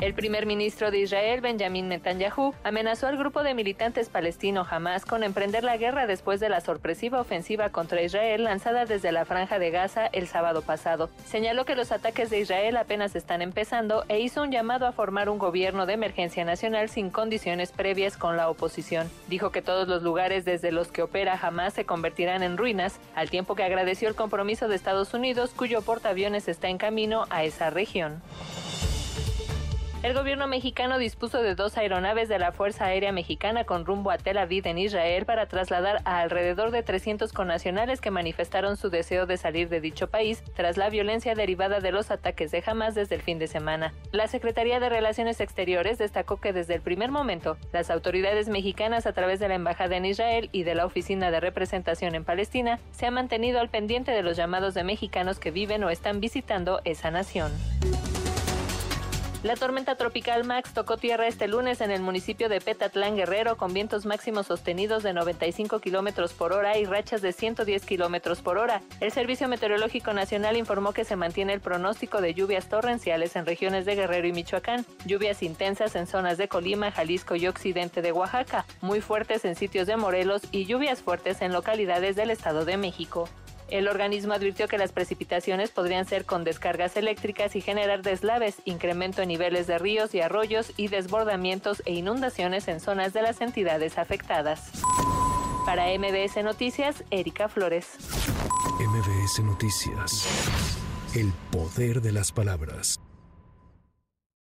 El primer ministro de Israel, Benjamin Netanyahu, amenazó al grupo de militantes palestino Hamas con emprender la guerra después de la sorpresiva ofensiva contra Israel lanzada desde la franja de Gaza el sábado pasado. Señaló que los ataques de Israel apenas están empezando e hizo un llamado a formar un gobierno de emergencia nacional sin condiciones previas con la oposición. Dijo que todos los lugares desde los que opera Hamas se convertirán en ruinas, al tiempo que agradeció el compromiso de Estados Unidos, cuyo portaaviones está en camino a esa región. El gobierno mexicano dispuso de dos aeronaves de la Fuerza Aérea Mexicana con rumbo a Tel Aviv en Israel para trasladar a alrededor de 300 connacionales que manifestaron su deseo de salir de dicho país tras la violencia derivada de los ataques de Hamas desde el fin de semana. La Secretaría de Relaciones Exteriores destacó que desde el primer momento las autoridades mexicanas a través de la Embajada en Israel y de la Oficina de Representación en Palestina se han mantenido al pendiente de los llamados de mexicanos que viven o están visitando esa nación. La tormenta tropical Max tocó tierra este lunes en el municipio de Petatlán Guerrero con vientos máximos sostenidos de 95 kilómetros por hora y rachas de 110 kilómetros por hora. El Servicio Meteorológico Nacional informó que se mantiene el pronóstico de lluvias torrenciales en regiones de Guerrero y Michoacán, lluvias intensas en zonas de Colima, Jalisco y occidente de Oaxaca, muy fuertes en sitios de Morelos y lluvias fuertes en localidades del Estado de México. El organismo advirtió que las precipitaciones podrían ser con descargas eléctricas y generar deslaves, incremento en niveles de ríos y arroyos y desbordamientos e inundaciones en zonas de las entidades afectadas. Para MBS Noticias, Erika Flores. MBS Noticias. El poder de las palabras.